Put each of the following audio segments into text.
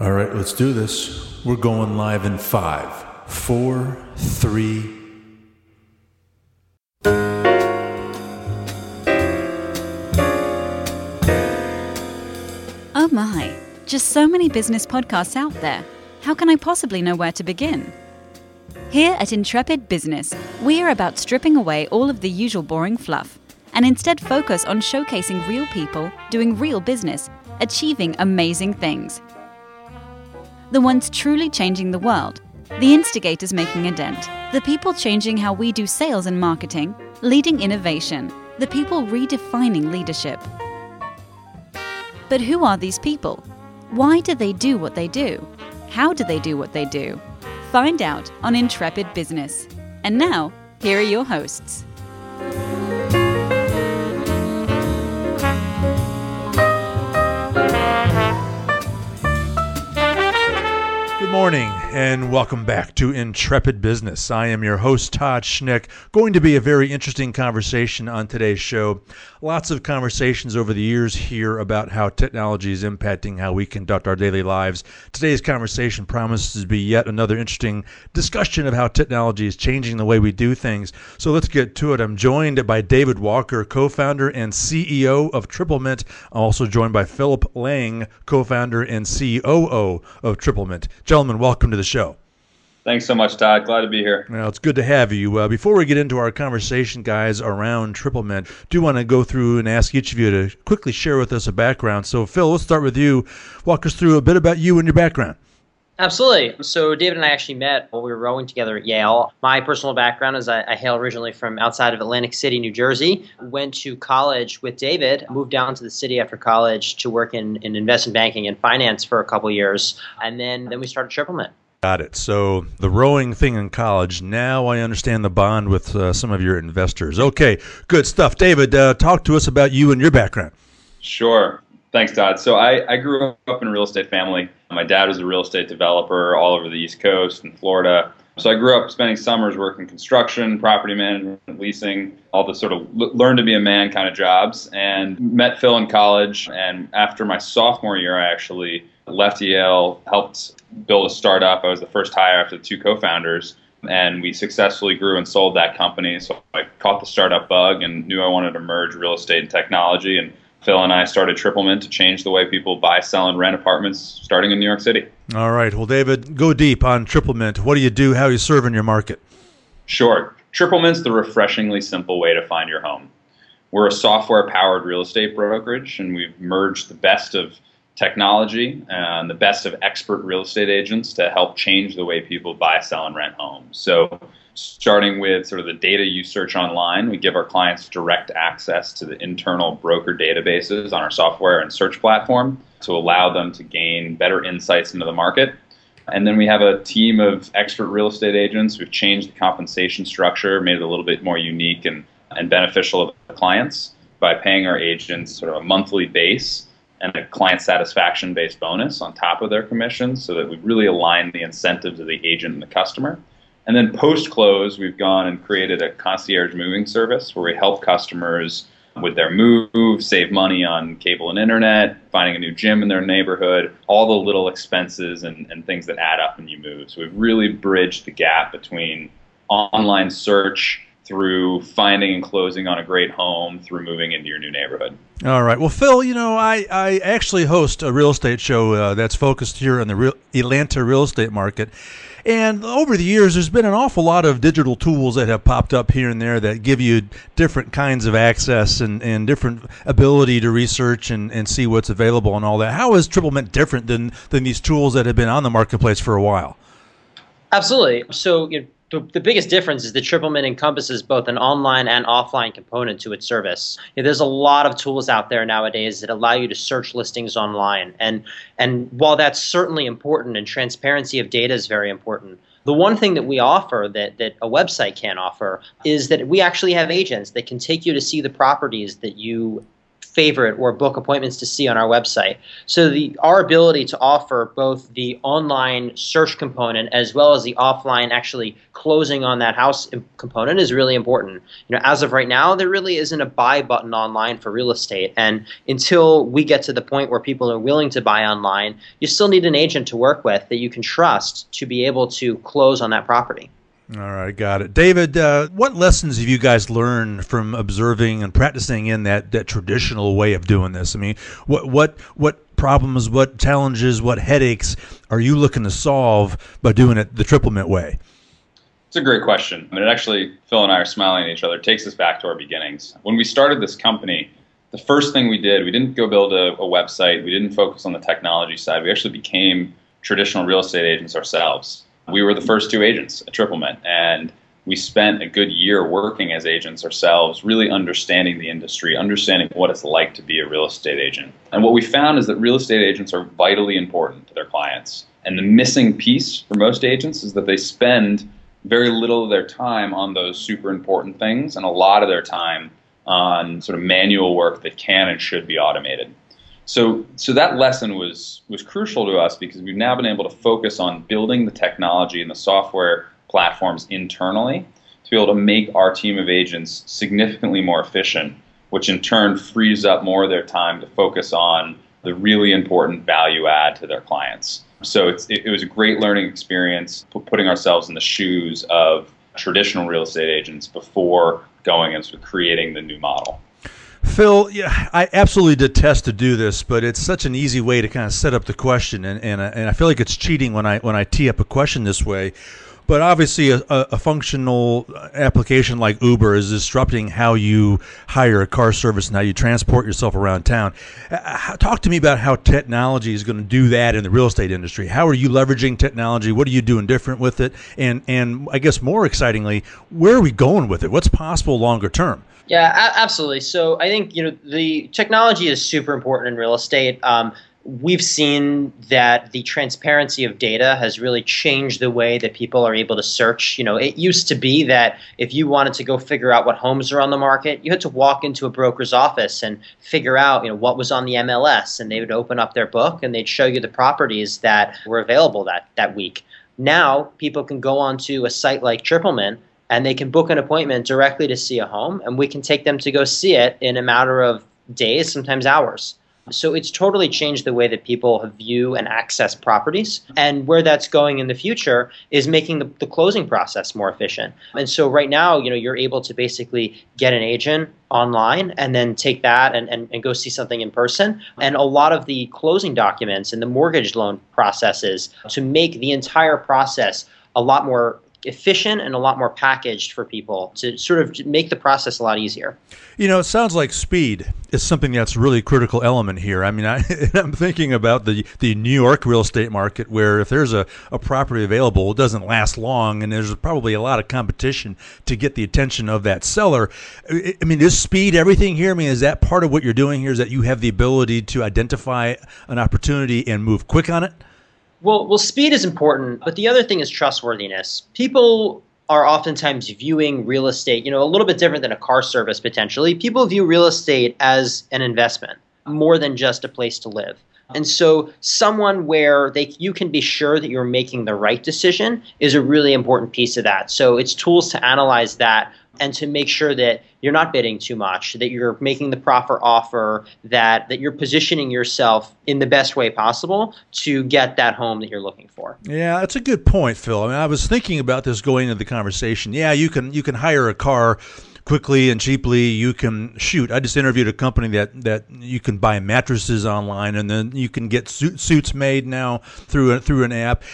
All right, let's do this. We're going live in five, four, three. Oh my, just so many business podcasts out there. How can I possibly know where to begin? Here at Intrepid Business, we are about stripping away all of the usual boring fluff and instead focus on showcasing real people doing real business, achieving amazing things. The ones truly changing the world, the instigators making a dent, the people changing how we do sales and marketing, leading innovation, the people redefining leadership. But who are these people? Why do they do what they do? How do they do what they do? Find out on Intrepid Business. And now, here are your hosts. Morning and welcome back to Intrepid Business. I am your host, Todd Schnick. Going to be a very interesting conversation on today's show. Lots of conversations over the years here about how technology is impacting how we conduct our daily lives. Today's conversation promises to be yet another interesting discussion of how technology is changing the way we do things. So let's get to it. I'm joined by David Walker, co founder and CEO of TripleMint. I'm also joined by Philip Lang, co founder and COO of TripleMint. Gentlemen, welcome to the show. Thanks so much, Todd. Glad to be here. Well, it's good to have you. Uh, before we get into our conversation, guys, around TripleMint, do want to go through and ask each of you to quickly share with us a background. So, Phil, let's start with you. Walk us through a bit about you and your background. Absolutely. So David and I actually met while we were rowing together at Yale. My personal background is I, I, hail originally from outside of Atlantic City, New Jersey. Went to college with David, moved down to the city after college to work in, in investment banking and finance for a couple years, and then then we started TripleMint. Got it. So the rowing thing in college. Now I understand the bond with uh, some of your investors. Okay, good stuff. David, uh, talk to us about you and your background. Sure. Thanks, Todd. So I, I grew up in a real estate family. My dad was a real estate developer all over the East Coast and Florida. So I grew up spending summers working construction, property management, leasing, all the sort of learn to be a man kind of jobs. And met Phil in college. And after my sophomore year, I actually left Yale, helped build a startup. I was the first hire after the two co-founders, and we successfully grew and sold that company. So I caught the startup bug and knew I wanted to merge real estate and technology. And Phil and I started TripleMint to change the way people buy, sell, and rent apartments starting in New York City. All right. Well, David, go deep on TripleMint. What do you do? How do you serve in your market? Sure. TripleMint's the refreshingly simple way to find your home. We're a software powered real estate brokerage, and we've merged the best of technology and the best of expert real estate agents to help change the way people buy, sell, and rent homes. So, starting with sort of the data you search online, we give our clients direct access to the internal broker databases on our software and search platform to allow them to gain better insights into the market. And then we have a team of expert real estate agents. We've changed the compensation structure, made it a little bit more unique and, and beneficial to the clients by paying our agents sort of a monthly base and a client satisfaction based bonus on top of their commissions so that we really align the incentives of the agent and the customer. And then post close, we've gone and created a concierge moving service where we help customers with their move, save money on cable and internet, finding a new gym in their neighborhood, all the little expenses and, and things that add up when you move. So we've really bridged the gap between online search through finding and closing on a great home through moving into your new neighborhood. All right. Well, Phil, you know, I, I actually host a real estate show uh, that's focused here on the real, Atlanta real estate market. And over the years, there's been an awful lot of digital tools that have popped up here and there that give you different kinds of access and, and different ability to research and, and see what's available and all that. How is TripleMint different than, than these tools that have been on the marketplace for a while? Absolutely. So, you know, the, the biggest difference is that TripleMint encompasses both an online and offline component to its service. You know, there's a lot of tools out there nowadays that allow you to search listings online, and and while that's certainly important and transparency of data is very important, the one thing that we offer that, that a website can't offer is that we actually have agents that can take you to see the properties that you favorite or book appointments to see on our website. So the our ability to offer both the online search component as well as the offline actually closing on that house component is really important. You know, as of right now, there really isn't a buy button online for real estate, and until we get to the point where people are willing to buy online, you still need an agent to work with that you can trust to be able to close on that property. All right, got it. David, uh, what lessons have you guys learned from observing and practicing in that, that traditional way of doing this? I mean, what what what problems, what challenges, what headaches are you looking to solve by doing it the TripleMint way? It's a great question. I mean, it actually, Phil and I are smiling at each other. It takes us back to our beginnings. When we started this company, the first thing we did, we didn't go build a, a website. We didn't focus on the technology side. We actually became traditional real estate agents ourselves we were the first two agents at TripleMint, and we spent a good year working as agents ourselves, really understanding the industry, understanding what it's like to be a real estate agent. And what we found is that real estate agents are vitally important to their clients. And the missing piece for most agents is that they spend very little of their time on those super important things and a lot of their time on sort of manual work that can and should be automated. So, so that lesson was was crucial to us because we've now been able to focus on building the technology and the software platforms internally to be able to make our team of agents significantly more efficient, which in turn frees up more of their time to focus on the really important value add to their clients. So it, it was a great learning experience putting ourselves in the shoes of traditional real estate agents before going and creating the new model. Phil, yeah, I absolutely detest to do this, but it's such an easy way to kind of set up the question, and and, and I feel like it's cheating when I when I tee up a question this way. But obviously, a, a, functional application like Uber is disrupting how you hire a car service and how you transport yourself around town. Uh, talk to me about how technology is going to do that in the real estate industry. How are you leveraging technology? What are you doing different with it? And and I guess more excitingly, where are we going with it? What's possible longer term? Yeah, absolutely. So I think you know the technology is super important in real estate. Um, we've seen that the transparency of data has really changed the way that people are able to search. You know, it used to be that if you wanted to go figure out what homes are on the market, you had to walk into a broker's office and figure out, you know, what was on the MLS, and they would open up their book and they'd show you the properties that were available that that week. Now people can go onto a site like TripleMint and they can book an appointment directly to see a home, and we can take them to go see it in a matter of days, sometimes hours. So it's totally changed the way that people view and access properties. And where that's going in the future is making the, the, closing process more efficient. And so right now, you know, you're able to basically get an agent online and then take that and, and, and go see something in person. And a lot of the closing documents and the mortgage loan processes to make the entire process a lot more efficient and a lot more packaged for people to sort of make the process a lot easier. You know, it sounds like speed is something that's really critical element here. I mean, I, am thinking about the the New York real estate market where if there's a, a property available, it doesn't last long, and there's probably a lot of competition to get the attention of that seller. I mean, is speed everything here? I mean, is that part of what you're doing here? Is that you have the ability to identify an opportunity and move quick on it? Well, well, speed is important, but the other thing is trustworthiness. People are oftentimes viewing real estate, you know, a little bit different than a car service potentially. People view real estate as an investment more than just a place to live. Oh. And so someone where they you can be sure that you're making the right decision is a really important piece of that. So it's tools to analyze that and to make sure that you're not bidding too much, that you're making the proper offer, that that you're positioning yourself in the best way possible to get that home that you're looking for. Yeah, that's a good point, Phil. I mean, I was thinking about this going into the conversation. Yeah, you can you can hire a car quickly and cheaply you can shoot. I just interviewed a company that that you can buy mattresses online and then you can get suit, suits made now through a, through an app.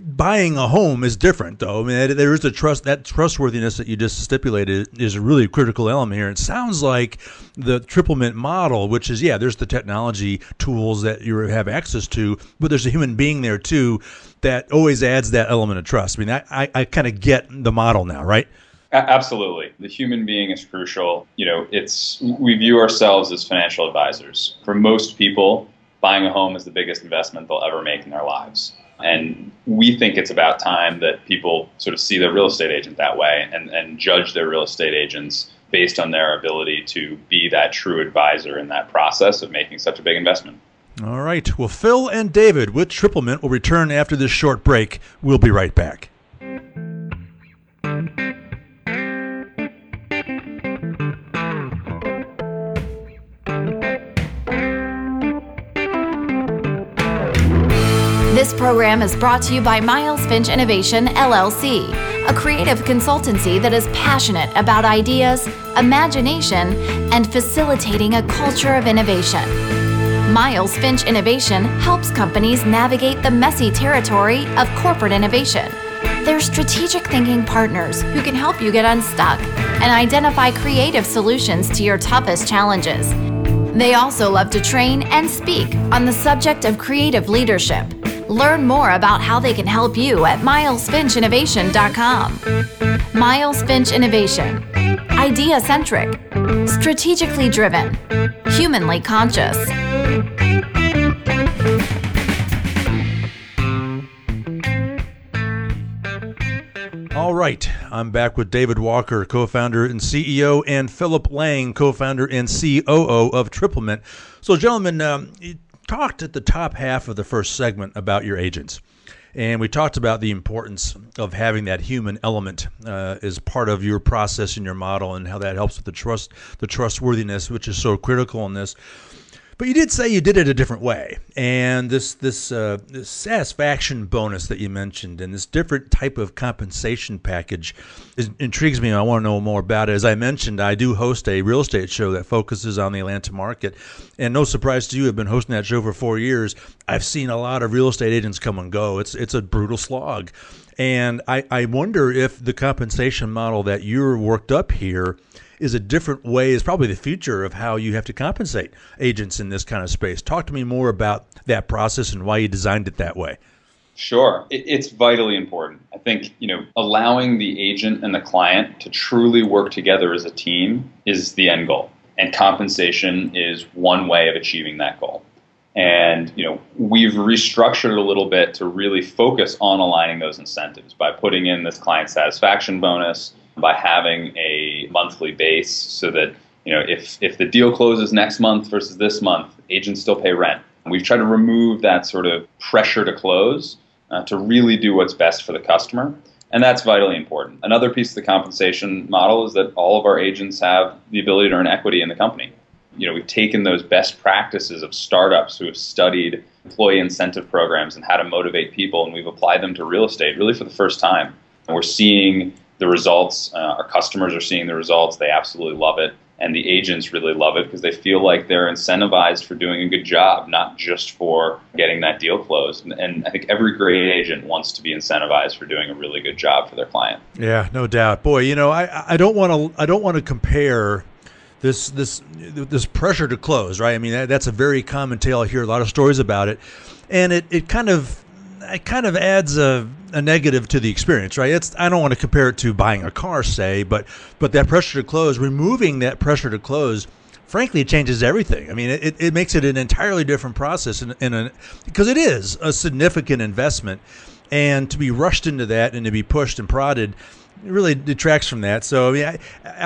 Buying a home is different though. I mean, there is a trust that trustworthiness that you just stipulated is a really critical element here. It sounds like the TripleMint model, which is yeah, there's the technology tools that you have access to, but there's a human being there too that always adds that element of trust. I mean, I, I, I kind of get the model now, right? Absolutely. The human being is crucial. You know, it's we view ourselves as financial advisors. For most people, buying a home is the biggest investment they'll ever make in their lives. And we think it's about time that people sort of see their real estate agent that way and, and judge their real estate agents based on their ability to be that true advisor in that process of making such a big investment. All right. Well, Phil and David with Triplemint will return after this short break. We'll be right back. Program is brought to you by Miles Finch Innovation, LLC, a creative consultancy that is passionate about ideas, imagination, and facilitating a culture of innovation. Miles Finch Innovation helps companies navigate the messy territory of corporate innovation. They're strategic thinking partners who can help you get unstuck and identify creative solutions to your toughest challenges. They also love to train and speak on the subject of creative leadership. Learn more about how they can help you at milesfinchinnovation.com. Miles Finch Innovation. Idea centric, strategically driven, humanly conscious. All right, I'm back with David Walker, co founder and CEO, and Philip Lang, co founder and COO of Triplemint. So, gentlemen, um, talked at the top half of the first segment about your agents. And we talked about the importance of having that human element uh, as part of your process and your model, and how that helps with the trust, the trustworthiness, which is so critical in this. But you did say you did it a different way, and this this, uh, this satisfaction bonus that you mentioned, and this different type of compensation package, is, intrigues me. I want to know more about it. As I mentioned, I do host a real estate show that focuses on the Atlanta market, and no surprise to you, I've been hosting that show for four years. I've seen a lot of real estate agents come and go. It's it's a brutal slog, and I, I wonder if the compensation model that you're worked up here is a different way, is probably the future of how you have to compensate agents in this kind of space. Talk to me more about that process and why you designed it that way. Sure. it's vitally important. I think, you know, allowing the agent and the client to truly work together as a team is the end goal. And compensation is one way of achieving that goal. And, you know, we've restructured a little bit to really focus on aligning those incentives by putting in this client satisfaction bonus, by having a monthly base so that you know if if the deal closes next month versus this month, agents still pay rent. We've tried to remove that sort of pressure to close uh, to really do what's best for the customer. And that's vitally important. Another piece of the compensation model is that all of our agents have the ability to earn equity in the company. You know, we've taken those best practices of startups who have studied employee incentive programs and how to motivate people, and we've applied them to real estate really for the first time. And we're seeing the results. Uh, our customers are seeing the results. They absolutely love it. And the agents really love it because they feel like they're incentivized for doing a good job, not just for getting that deal closed. And, I think every great agent wants to be incentivized for doing a really good job for their client. Yeah, no doubt. Boy, you know, I, I don't want to I don't want to compare this this this pressure to close, right? I mean, that, that's a very common tale. I hear a lot of stories about it, and it, it kind of it kind of adds a, a negative to the experience, right? It's I don't want to compare it to buying a car, say, but but that pressure to close, removing that pressure to close, frankly, it changes everything. I mean, it, it makes it an entirely different process, in, in because it is a significant investment, and to be rushed into that and to be pushed and prodded really detracts from that. So I mean, I,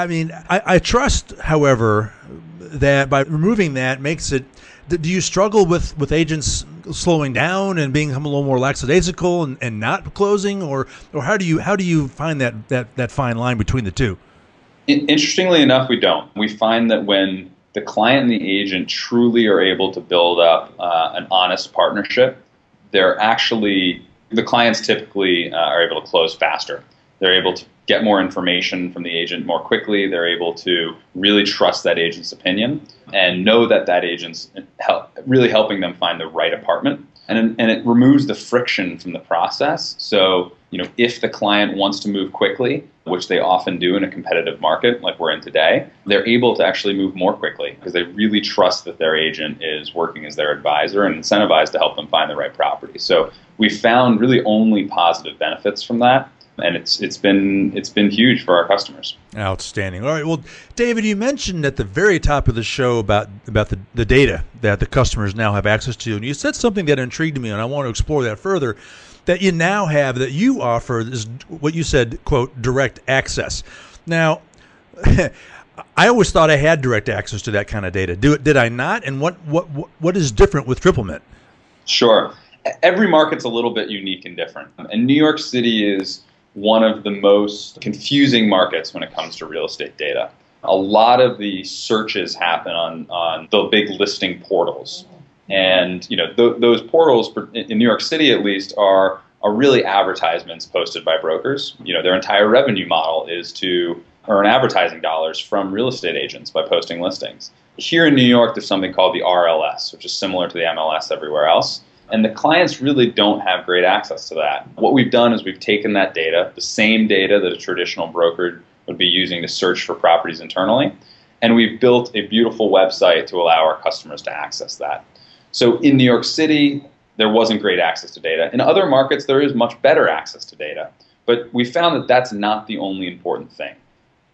I mean, I, I trust, however, that by removing that makes it do you struggle with, with agents slowing down and being a little more lackadaisical and, and not closing, or or how do you how do you find that that that fine line between the two? Interestingly enough, we don't. We find that when the client and the agent truly are able to build up uh, an honest partnership, they're actually the clients typically uh, are able to close faster. They're able to get more information from the agent more quickly. They're able to really trust that agent's opinion and know that that agent's help, really helping them find the right apartment. And, and it removes the friction from the process. So, you know, if the client wants to move quickly, which they often do in a competitive market like we're in today, they're able to actually move more quickly because they really trust that their agent is working as their advisor and incentivized to help them find the right property. So we found really only positive benefits from that and it's it's been it's been huge for our customers. Outstanding. All right. Well, David, you mentioned at the very top of the show about about the, the data that the customers now have access to, and you said something that intrigued me, and I want to explore that further. That you now have that you offer is what you said, quote, direct access. Now. I always thought I had direct access to that kind of data. Do did I not? And what what what is different with TripleMint? Sure. Every market's a little bit unique and different. And New York City is one of the most confusing markets when it comes to real estate data. A lot of the searches happen on, on the big listing portals. And you know th- those portals in New York City, at least, are are really advertisements posted by brokers. You know their entire revenue model is to earn advertising dollars from real estate agents by posting listings. Here in New York, there's something called the RLS, which is similar to the MLS everywhere else. And the clients really don't have great access to that. What we've done is we've taken that data, the same data that a traditional broker would be using to search for properties internally, and we've built a beautiful website to allow our customers to access that. So in New York City, there wasn't great access to data. In other markets, there is much better access to data. But we found that that's not the only important thing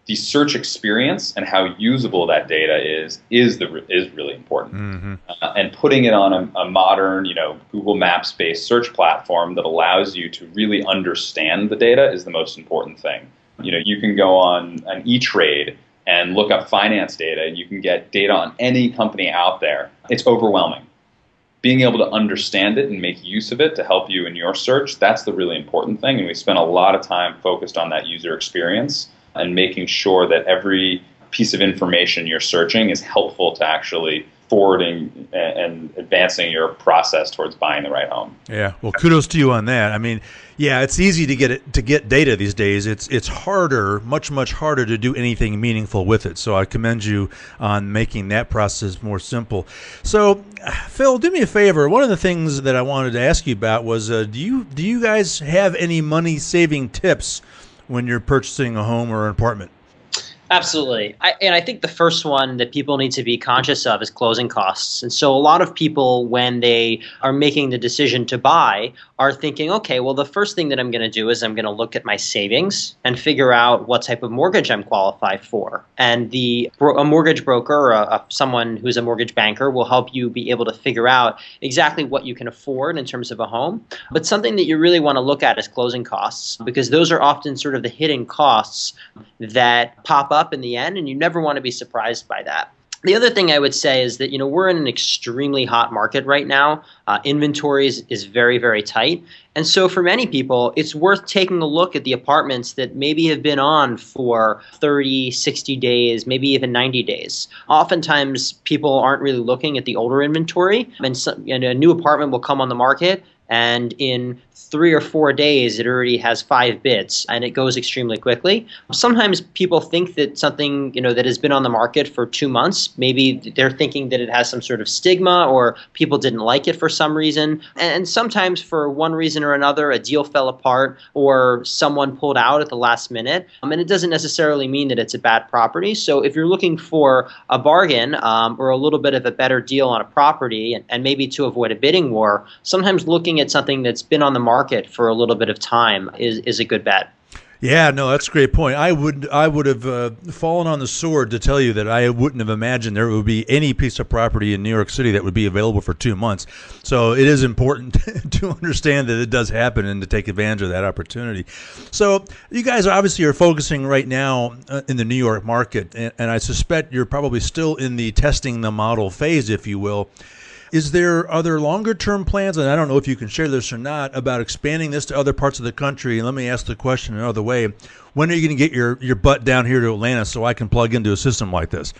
the search experience and how usable that data is is the is really important. Mm-hmm. Uh, and putting it on a, a, modern, you know, Google Maps based search platform that allows you to really understand the data is the most important thing. You know, you can go on an E-Trade and look up finance data, and you can get data on any company out there. It's overwhelming. Being able to understand it and make use of it to help you in your search, that's the really important thing. And we spent a lot of time focused on that user experience and making sure that every piece of information you're searching is helpful to actually forwarding and advancing your process towards buying the right home. Yeah, well, kudos to you on that. I mean, yeah, it's easy to get it to get data these days. It's it's harder, much much harder to do anything meaningful with it. So I commend you on making that process more simple. So, Phil, do me a favor. One of the things that I wanted to ask you about was, uh, do you do you guys have any money saving tips? When you're purchasing a home or an apartment? Absolutely. I, and I think the first one that people need to be conscious of is closing costs. And so a lot of people, when they are making the decision to buy, are thinking, okay, well, the first thing that I'm going to do is I'm going to look at my savings and figure out what type of mortgage I'm qualified for. And the a mortgage broker or a, someone who's a mortgage banker will help you be able to figure out exactly what you can afford in terms of a home. But something that you really want to look at is closing costs because those are often sort of the hidden costs that pop up in the end, and you never want to be surprised by that. The other thing I would say is that you know we're in an extremely hot market right now. Uh, inventory is, is very very tight, and so for many people, it's worth taking a look at the apartments that maybe have been on for 30, 60 days, maybe even 90 days. Oftentimes, people aren't really looking at the older inventory, and, some, and a new apartment will come on the market and in three or four days it already has five bits and it goes extremely quickly. Sometimes people think that something you know that has been on the market for two months maybe they're thinking that it has some sort of stigma or people didn't like it for some reason. And sometimes for one reason or another a deal fell apart or someone pulled out at the last minute. Um, and it doesn't necessarily mean that it's a bad property. So if you're looking for a bargain um, or a little bit of a better deal on a property and, and maybe to avoid a bidding war sometimes looking looking at something that's been on the market for a little bit of time is, is a good bet. Yeah, no, that's a great point. I would I would have uh, fallen on the sword to tell you that I wouldn't have imagined there would be any piece of property in New York City that would be available for two months. So it is important to understand that it does happen and to take advantage of that opportunity. So you guys obviously are focusing right now uh, in the New York market, and, and I suspect you're probably still in the testing the model phase, if you will. Is there other longer term plans, and I don't know if you can share this or not, about expanding this to other parts of the country? And let me ask the question another way: When are you going to get your your butt down here to Atlanta so I can plug into a system like this?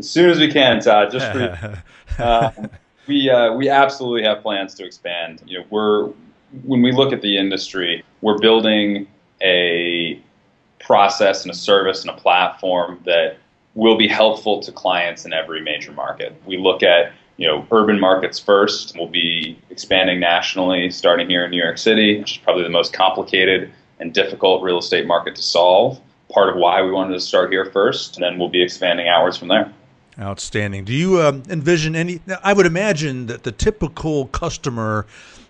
As soon as we can, Todd. Just for, uh, we uh, we absolutely have plans to expand. You know, we're when we look at the industry, we're building a process and a service and a platform that will be helpful to clients in every major market. We look at you know, urban markets first. We'll be expanding nationally, starting here in New York City, which is probably the most complicated and difficult real estate market to solve. Part of why we wanted to start here first, and then we'll be expanding outwards from there. Outstanding. Do you um, envision any? I would imagine that the typical customer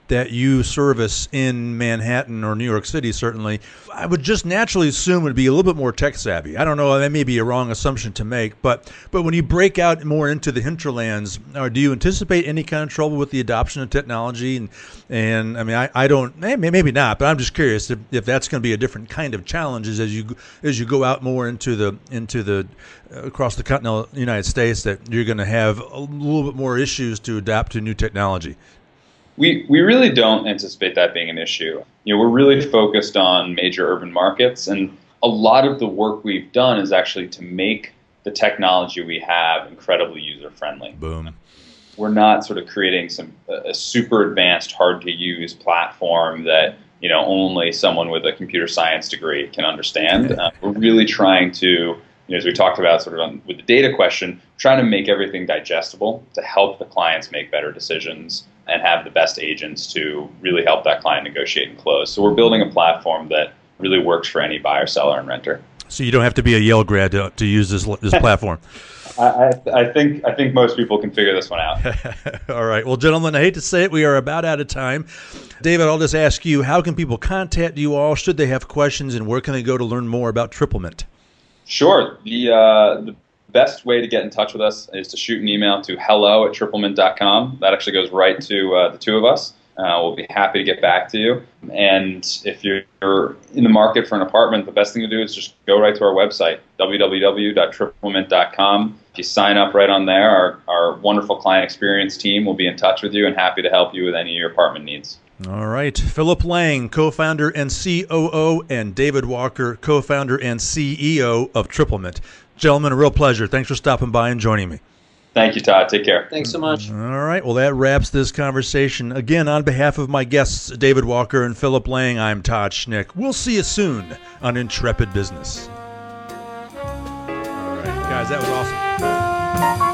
that you service in Manhattan or New York City, certainly, I would just naturally assume would be a little bit more tech savvy. I don't know, that may be a wrong assumption to make, but but when you break out more into the hinterlands, or do you anticipate any kind of trouble with the adoption of technology? And and I mean, I, I don't, maybe not, but I'm just curious if, if that's going to be a different kind of challenges as you as you go out more into the into the uh, across the continental United States that you're going to have a little bit more issues to adapt to new technology. We, we really don't anticipate that being an issue. You know, we're really focused on major urban markets, and a lot of the work we've done is actually to make the technology we have incredibly user friendly. Boom. We're not sort of creating some a super advanced, hard to use platform that you know only someone with a computer science degree can understand. Uh, we're really trying to, you know, as we talked about, sort of on, with the data question, trying to make everything digestible to help the clients make better decisions and have the best agents to really help that client negotiate and close. So we're building a platform that really works for any buyer, seller, and renter. So you don't have to be a Yale grad to, to use this this platform. I, I, think I think most people can figure this one out. All right. Well, gentlemen, I hate to say it, we are about out of time. David, I'll just ask you: How can people contact you all? Should they have questions, and where can they go to learn more about Triplemint? Sure. The uh, the best way to get in touch with us is to shoot an email to hello at triplemint.com. That actually goes right to uh, the two of us. Uh, we'll be happy to get back to you. And if you're in the market for an apartment, the best thing to do is just go right to our website, www.triplemint.com. If you sign up right on there, our, our wonderful client experience team will be in touch with you and happy to help you with any of your apartment needs. All right. Philip Lang, co founder and COO, and David Walker, co founder and CEO of Triplemint. Gentlemen, a real pleasure. Thanks for stopping by and joining me. Thank you, Todd. Take care. Thanks so much. All right. Well, that wraps this conversation. Again, on behalf of my guests, David Walker and Philip Lang, I'm Todd Schnick. We'll see you soon on Intrepid Business. All right, guys, that was awesome.